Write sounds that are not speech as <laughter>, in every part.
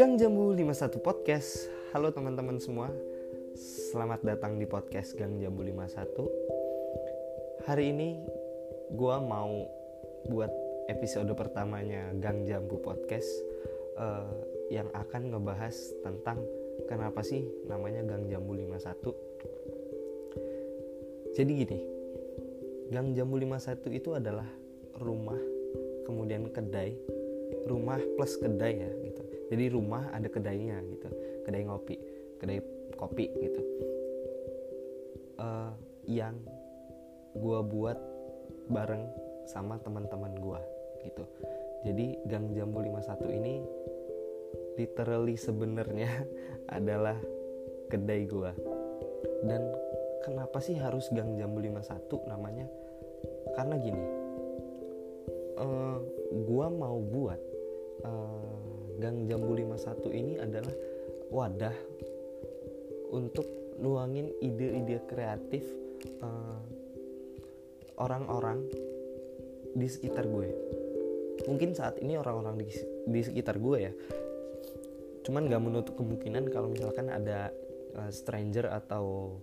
Gang Jambu 51 Podcast. Halo teman-teman semua. Selamat datang di podcast Gang Jambu 51 Hari ini gue mau buat episode pertamanya Gang Jambu Podcast uh, Yang akan ngebahas tentang kenapa sih namanya Gang Jambu 51 Jadi gini Gang Jambu 51 itu adalah rumah kemudian kedai rumah plus kedai ya gitu jadi rumah ada kedainya gitu. Kedai ngopi kedai kopi gitu. Uh, yang gue buat bareng sama teman-teman gue gitu. Jadi gang jambu 51 ini literally sebenarnya <laughs> adalah kedai gue dan kenapa sih harus gang jambu 51 namanya? Karena gini uh, eh, gue mau buat uh, Gang Jambu 51 ini adalah wadah untuk nuangin ide-ide kreatif eh, orang-orang di sekitar gue. Mungkin saat ini orang-orang di, di sekitar gue ya, cuman gak menutup kemungkinan kalau misalkan ada uh, stranger atau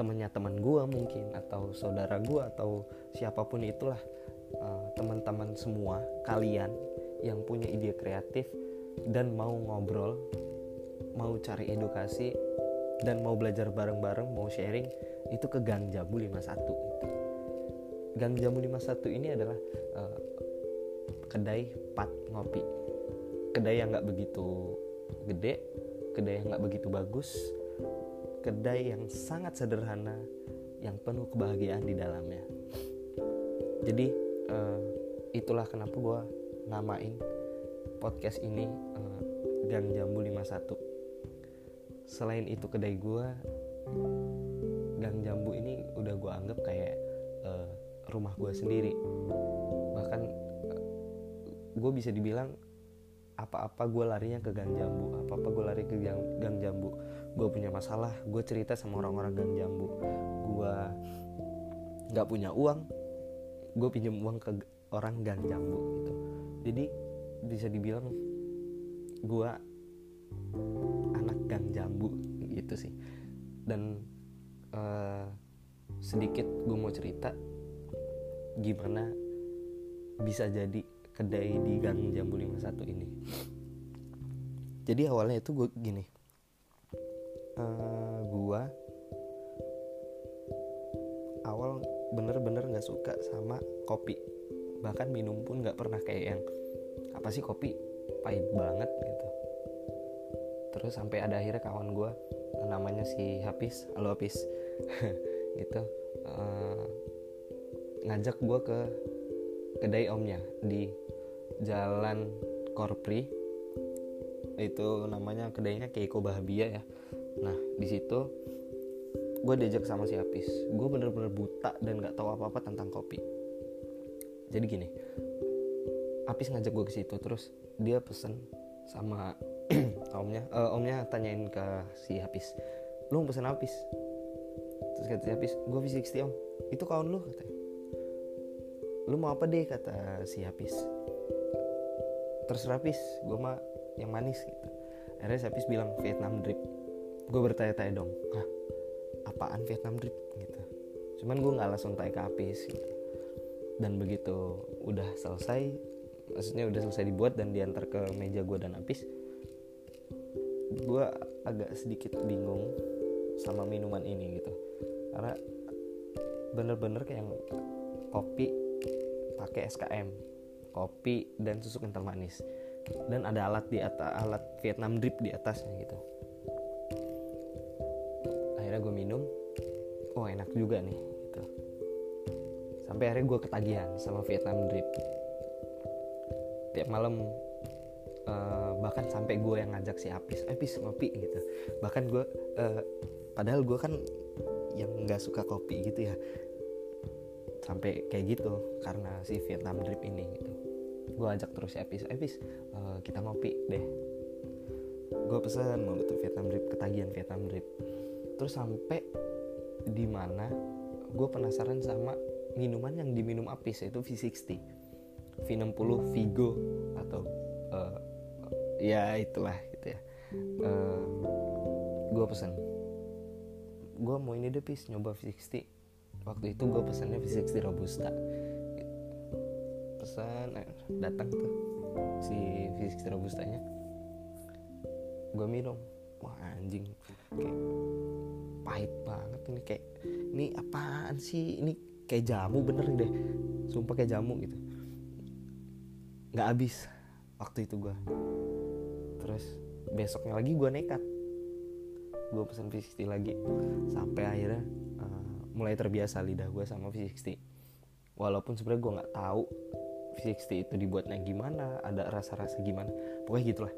temennya teman gue mungkin atau saudara gue atau siapa pun itulah teman-teman semua kalian yang punya ide kreatif dan mau ngobrol mau cari edukasi dan mau belajar bareng-bareng mau sharing itu ke Gang Jambu 51 Gang Jambu 51 ini adalah uh, kedai pat ngopi. Kedai yang nggak begitu gede kedai yang nggak begitu bagus kedai yang sangat sederhana yang penuh kebahagiaan di dalamnya. Jadi uh, itulah kenapa gue namain podcast ini uh, Gang Jambu 51 selain itu kedai gue Gang Jambu ini udah gue anggap kayak uh, rumah gue sendiri. Bahkan uh, eh, gue bisa dibilang apa-apa gue larinya ke Gang Jambu apa-apa gue lari ke Gang, Gang Jambu. Gue punya masalah gue cerita sama orang-orang Gang Jambu. Gue nggak punya uang gue pinjam uang ke orang Gang Jambu gitu jadi bisa dibilang gue anak gang jambu gitu sih. Dan uh, sedikit gue mau cerita gimana bisa jadi kedai di gang jambu 51 ini. Jadi awalnya itu gue gini uh, eh, gue awal bener-bener nggak suka sama kopi bahkan minum pun nggak pernah kayak yang apa sih kopi pahit banget? gitu. Terus sampai ada akhirnya kawan gue namanya si Hafiz halo Hafiz <laughs> gitu uh, ngajak gue ke kedai omnya di jalan Korpri. Itu namanya kedainya Keiko Bahagia ya. Nah di situ gue diajak sama si Hafiz gue bener-bener buta dan nggak tahu apa-apa tentang kopi jadi gini Apis ngajak gue ke situ terus dia pesen sama <clears throat> omnya uh, omnya tanyain ke si Apis lu mau pesen Apis? Terus kata si Apis gue V60 om. Itu kawan lu katanya. Lu mau apa deh? kata si Apis. Terus Apis gue mah yang manis gitu. Akhirnya si Apis bilang Vietnam drip. Gue bertanya-tanya dong apaan Vietnam drip? Gitu. Cuman gue nggak langsung tanya ke Apis gitu dan begitu udah selesai maksudnya udah selesai dibuat dan diantar ke meja gue dan Apis gue agak sedikit bingung sama minuman ini gitu. Karena bener-bener kayak kopi pakai SKM kopi dan susu kental manis. Dan ada alat di atas alat Vietnam drip di atasnya gitu. Akhirnya gue minum. Oh enak juga nih sampai akhirnya gue ketagihan sama Vietnam drip. Tiap malam uh, bahkan sampai gue yang ngajak si Apis Apis ngopi gitu. Bahkan gue uh, padahal gue kan yang nggak suka kopi gitu ya. Sampai kayak gitu karena si Vietnam drip ini gitu. Gue ajak terus Apis Apis uh, kita ngopi deh. Gue pesan mau tuh Vietnam drip ketagihan Vietnam drip. Terus sampai di mana gue penasaran sama minuman yang diminum Apis yaitu V60 V60 Vigo atau uh, ya itulah gitu ya. Uh, gue pesen. Gue mau ini deh pis nyoba V60 waktu itu gue pesannya V60 Robusta. Pesan eh, datang tuh si V60 Robustanya. Gue minum. Wah anjing. Kayak pahit banget ini kayak ini apaan sih? Ini kayak jamu bener deh. Sumpah kayak jamu gitu. Nggak habis waktu itu gue terus besoknya lagi gue nekat. Gue pesen V60 lagi. Sampai akhirnya uh, mulai terbiasa lidah gue sama V60 walaupun sebenarnya gue nggak tahu V60 itu dibuatnya gimana ada rasa-rasa gimana. Pokoknya gitulah.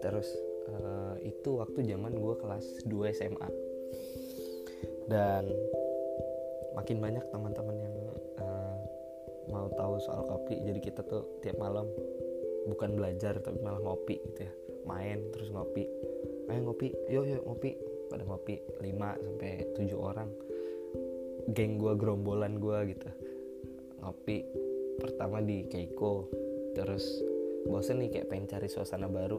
Terus uh, itu waktu zaman gue kelas 2 SMA dan makin banyak teman-teman yang uh, mau tahu soal kopi. Jadi kita tuh tiap malam bukan belajar tapi malah ngopi gitu ya. Main terus ngopi. Ayo ngopi. Yuk yuk ngopi. Pada ngopi 5 sampai 7 orang. Geng gue gerombolan gue gitu. Ngopi pertama di Keiko. Terus bosen nih kayak pengen cari suasana baru.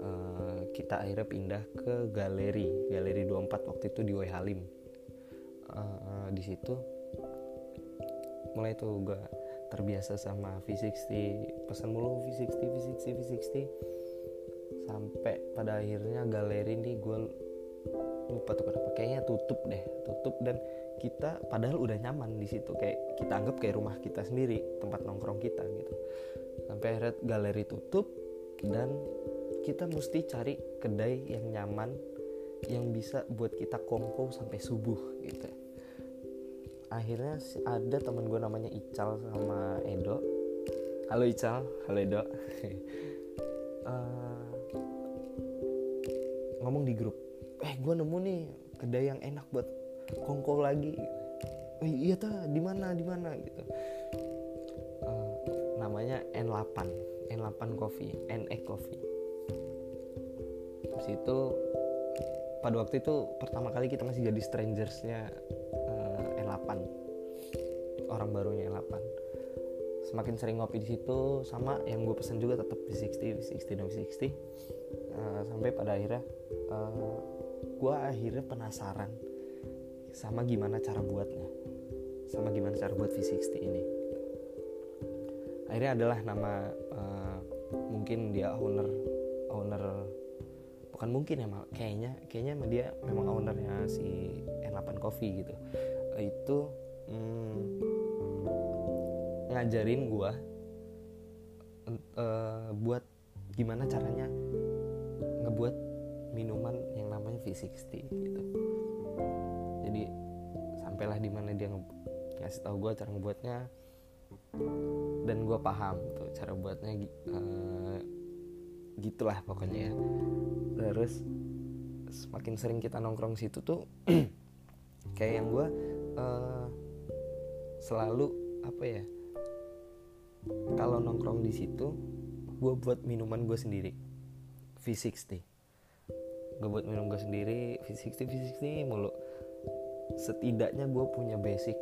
Uh, kita akhirnya pindah ke galeri. Galeri 24 waktu itu di Wai Halim. Uh, di situ mulai tuh gue terbiasa sama V60 pesan mulu V60 V60 V60 sampai pada akhirnya galeri ini gue lupa tuh kenapa. Kayaknya tutup deh tutup. Dan kita padahal udah nyaman di situ. Kayak kita anggap kayak rumah kita sendiri tempat nongkrong kita gitu. Sampai akhirnya galeri tutup dan kita mesti cari kedai yang nyaman yang bisa buat kita kongko sampai subuh gitu akhirnya ada teman gue namanya Ical sama Edo. Halo Ical. Halo Edo. Uh, <laughs> ngomong di grup. Eh gue nemu nih kedai yang enak buat kongko lagi. Oh, iya ta di mana di mana gitu. Uh, namanya N8 N8 Coffee. NE Coffee. Terus itu pada waktu itu pertama kali kita masih jadi strangersnya orang barunya 8 semakin sering ngopi di situ sama yang gue pesen juga tetap V60 V60 dan V60 uh, sampai pada akhirnya uh, gue akhirnya penasaran sama gimana cara buatnya sama gimana cara buat V60 ini. Akhirnya adalah nama uh, mungkin dia owner owner bukan mungkin ya mal kayaknya kayaknya dia memang ownernya si N8 Coffee gitu. Itu hmm, ngajarin gue uh, buat gimana caranya ngebuat minuman yang namanya V60 gitu. Jadi sampailah di mana dia ngasih tahu gue cara ngebuatnya dan gue paham tuh cara buatnya uh, gitulah pokoknya ya. Terus semakin sering kita nongkrong situ tuh <clears throat> kayak yang gue uh, selalu apa ya kalau nongkrong di situ gue buat minuman gue sendiri. V60 gue buat minum gue sendiri V60 V60 mulu. Setidaknya gue punya basic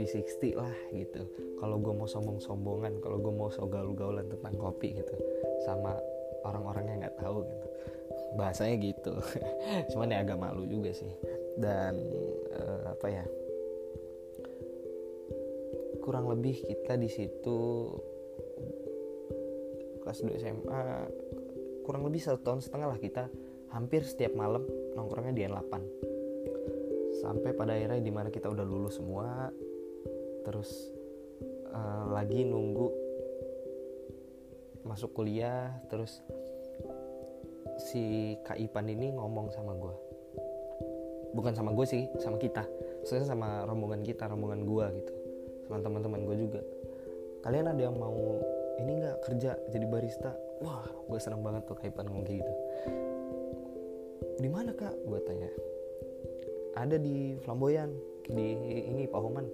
V60 lah gitu. Kalau gue mau sombong-sombongan kalau gue mau so gaul-gaulan tentang kopi gitu. Sama orang-orang yang nggak tahu gitu. Bahasanya gitu. <laughs> Cuman ya agak malu juga sih. Dan uh, apa ya kurang lebih kita di situ kelas 2 SMA kurang lebih satu tahun setengah lah kita hampir setiap malam nongkrongnya di N8 sampai pada akhirnya di mana kita udah lulus semua terus uh, lagi nunggu masuk kuliah terus si Kak Ipan ini ngomong sama gue bukan sama gue sih sama kita sebenarnya sama rombongan kita rombongan gue gitu sama teman-teman gue juga. Kalian ada yang mau ini nggak kerja jadi barista? Wah gue seneng banget tuh kayak ngomong gitu. Di mana kak? Gue tanya. Ada di flamboyan di ini pahoman.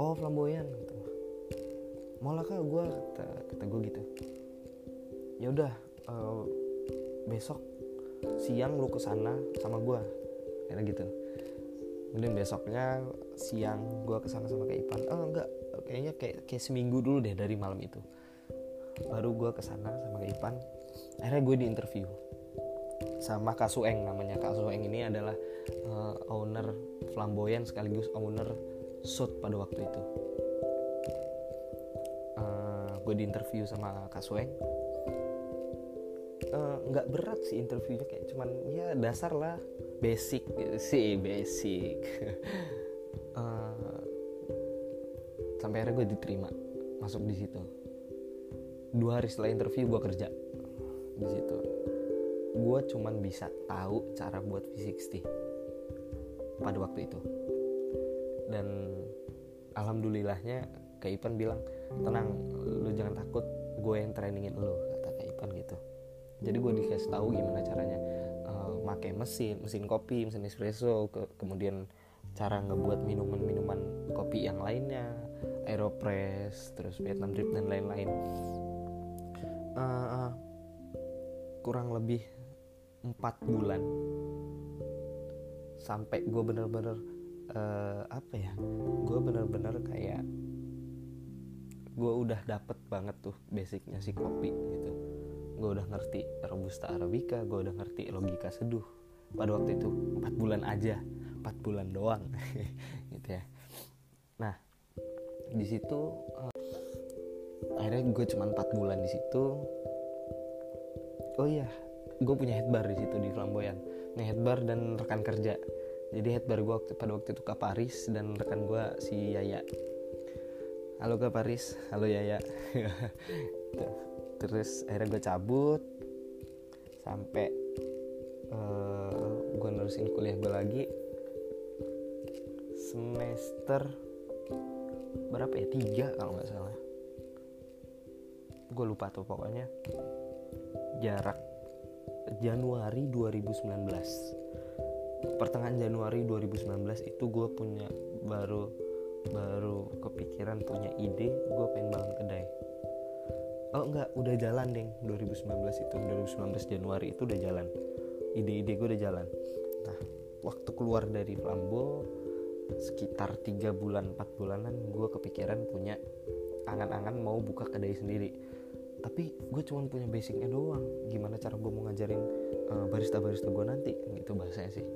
Oh flamboyan gitu. Mau lah kak gue kata, kata gue gitu. Ya udah uh, besok siang lu ke sana sama gue kayak gitu kemudian besoknya siang gue ke sana sama kayak Ipan. Oh enggak. Kayaknya kayak kayak seminggu dulu deh dari malam itu. Baru gue ke sana sama kayak Ipan. Akhirnya gue di interview sama Kasueng namanya Kasueng ini adalah uh, owner flamboyan sekaligus owner shoot pada waktu itu. Uh, gue diinterview sama Kasueng nggak uh, berat sih interviewnya kayak cuman ya dasar lah basic gitu sih basic. Uh, <laughs> sampai akhirnya gue diterima masuk di situ. Dua hari setelah interview gue kerja di situ. Gue cuman bisa tahu cara buat V60 pada waktu itu. Dan alhamdulillahnya Kak Ipan bilang tenang lu jangan takut gue yang trainingin lu kata Kak Ipan gitu jadi gue dikasih tahu gimana caranya uh, pakai mesin mesin kopi mesin espresso ke, kemudian cara ngebuat minuman-minuman kopi yang lainnya aeropress terus Vietnam drip dan lain-lain. Uh, kurang lebih empat bulan sampai gue bener-bener uh, apa ya gue bener-bener kayak gue udah dapet banget tuh basicnya si kopi gitu gue udah ngerti robusta arabica gue udah ngerti logika seduh. Pada waktu itu empat bulan aja empat bulan doang <laughs> gitu ya. Nah di situ uh, akhirnya gue cuma empat bulan di situ. Oh iya gue punya headbar di situ di flamboyan. Nih headbar dan rekan kerja. Jadi headbar gue waktu, pada waktu itu ke Paris dan rekan gue si Yaya. Halo ke Paris halo Yaya <laughs> terus akhirnya gue cabut. Sampai uh, eh, gue nerusin kuliah gue lagi. Semester berapa ya? Tiga kalau nggak salah. Gue lupa tuh pokoknya. Jarak Januari 2019 pertengahan Januari 2019 itu gue punya baru baru kepikiran punya ide gue pengen bangun kedai oh enggak udah jalan deh 2019 itu 2019 Januari itu udah jalan. Ide-ide gue udah jalan. Nah waktu keluar dari Flambo sekitar tiga bulan 4 bulanan gue kepikiran punya angan-angan mau buka kedai sendiri. Tapi gue cuma punya basicnya doang. Gimana cara gue mau ngajarin uh, barista barista gue nanti? Gitu bahasanya sih.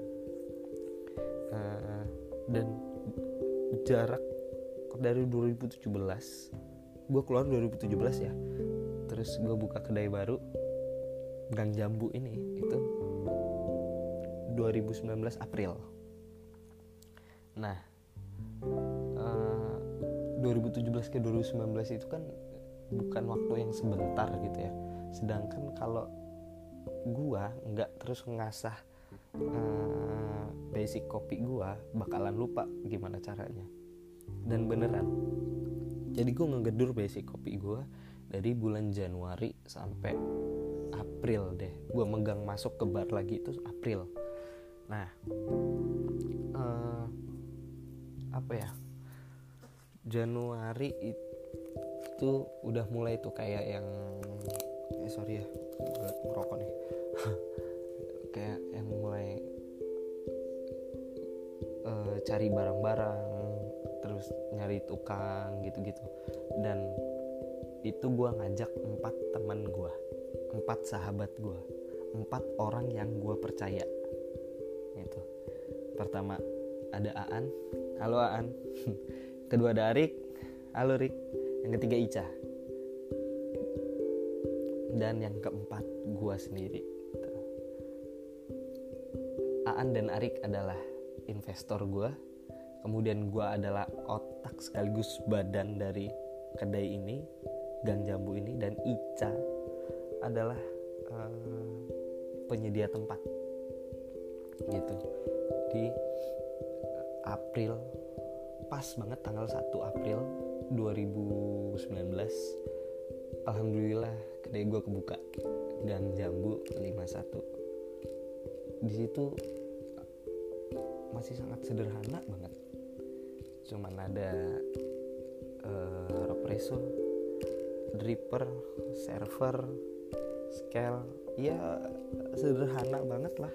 Uh, dan jarak dari 2017 gue keluar 2017 ya terus gue buka kedai baru Gang Jambu ini itu 2019 April. Nah uh, 2017 ke 2019 itu kan bukan waktu yang sebentar gitu ya. Sedangkan kalau gua nggak terus ngasah uh, basic kopi gua bakalan lupa gimana caranya. Dan beneran jadi gua ngegedur basic kopi gua dari bulan Januari sampai April deh. Gue megang masuk ke bar lagi itu April. Nah uh, apa ya? Januari itu udah mulai tuh kayak yang eh sorry ya gue ngerokok nih. <laughs> Kayak yang mulai uh, cari barang-barang terus nyari tukang gitu-gitu. Dan itu gue ngajak empat teman gue empat sahabat gue empat orang yang gue percaya. Itu pertama ada Aan. Halo Aan. <laughs> Kedua ada Arik. Halo Rik yang ketiga Ica. Dan yang keempat gua sendiri. Aan dan Arik adalah investor gua. Kemudian gua adalah otak sekaligus badan dari kedai ini gang jambu ini dan Ica adalah uh, penyedia tempat. Gitu. Di April pas banget tanggal 1 April 2019 alhamdulillah kedai gue kebuka gang jambu 51 di situ masih sangat sederhana banget. Cuman ada uh, represso dripper server scale. Ya sederhana banget lah.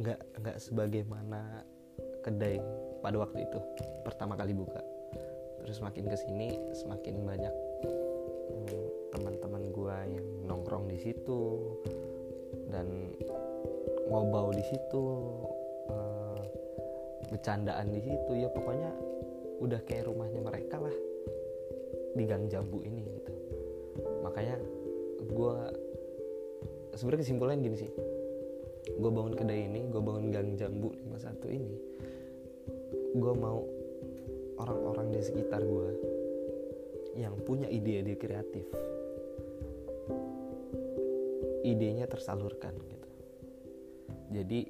Nggak nggak sebagaimana kedai pada waktu itu pertama kali buka. Terus makin ke sini semakin banyak hmm, teman-teman gue yang nongkrong di situ dan ngobau di situ uh, bercandaan di situ. Ya pokoknya udah kayak rumahnya mereka lah di gang jambu ini makanya gue sebenarnya kesimpulan gini sih. Gue bangun kedai ini gue bangun gang jambu 51 ini gue mau orang-orang di sekitar gue yang punya ide-ide kreatif idenya tersalurkan gitu. Jadi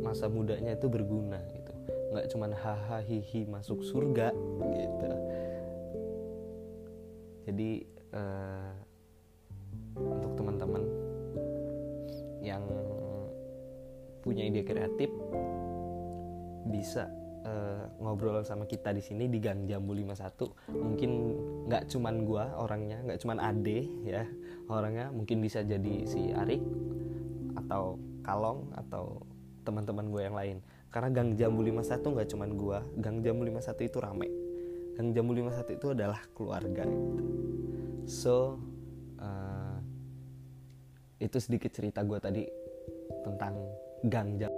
masa mudanya itu berguna gitu. Nggak cuman hahaha hihi masuk surga gitu. Jadi bisa uh, ngobrol sama kita di sini di Gang Jambu 51 mungkin nggak cuman gua orangnya nggak cuman Ade ya orangnya. Mungkin bisa jadi si Arik atau Kalong atau teman-teman gue yang lain. Karena Gang Jambu 51 nggak cuman gua Gang Jambu 51 itu rame. Gang Jambu 51 itu adalah keluarga. Gitu. so uh, itu sedikit cerita gue tadi tentang Gang Jambu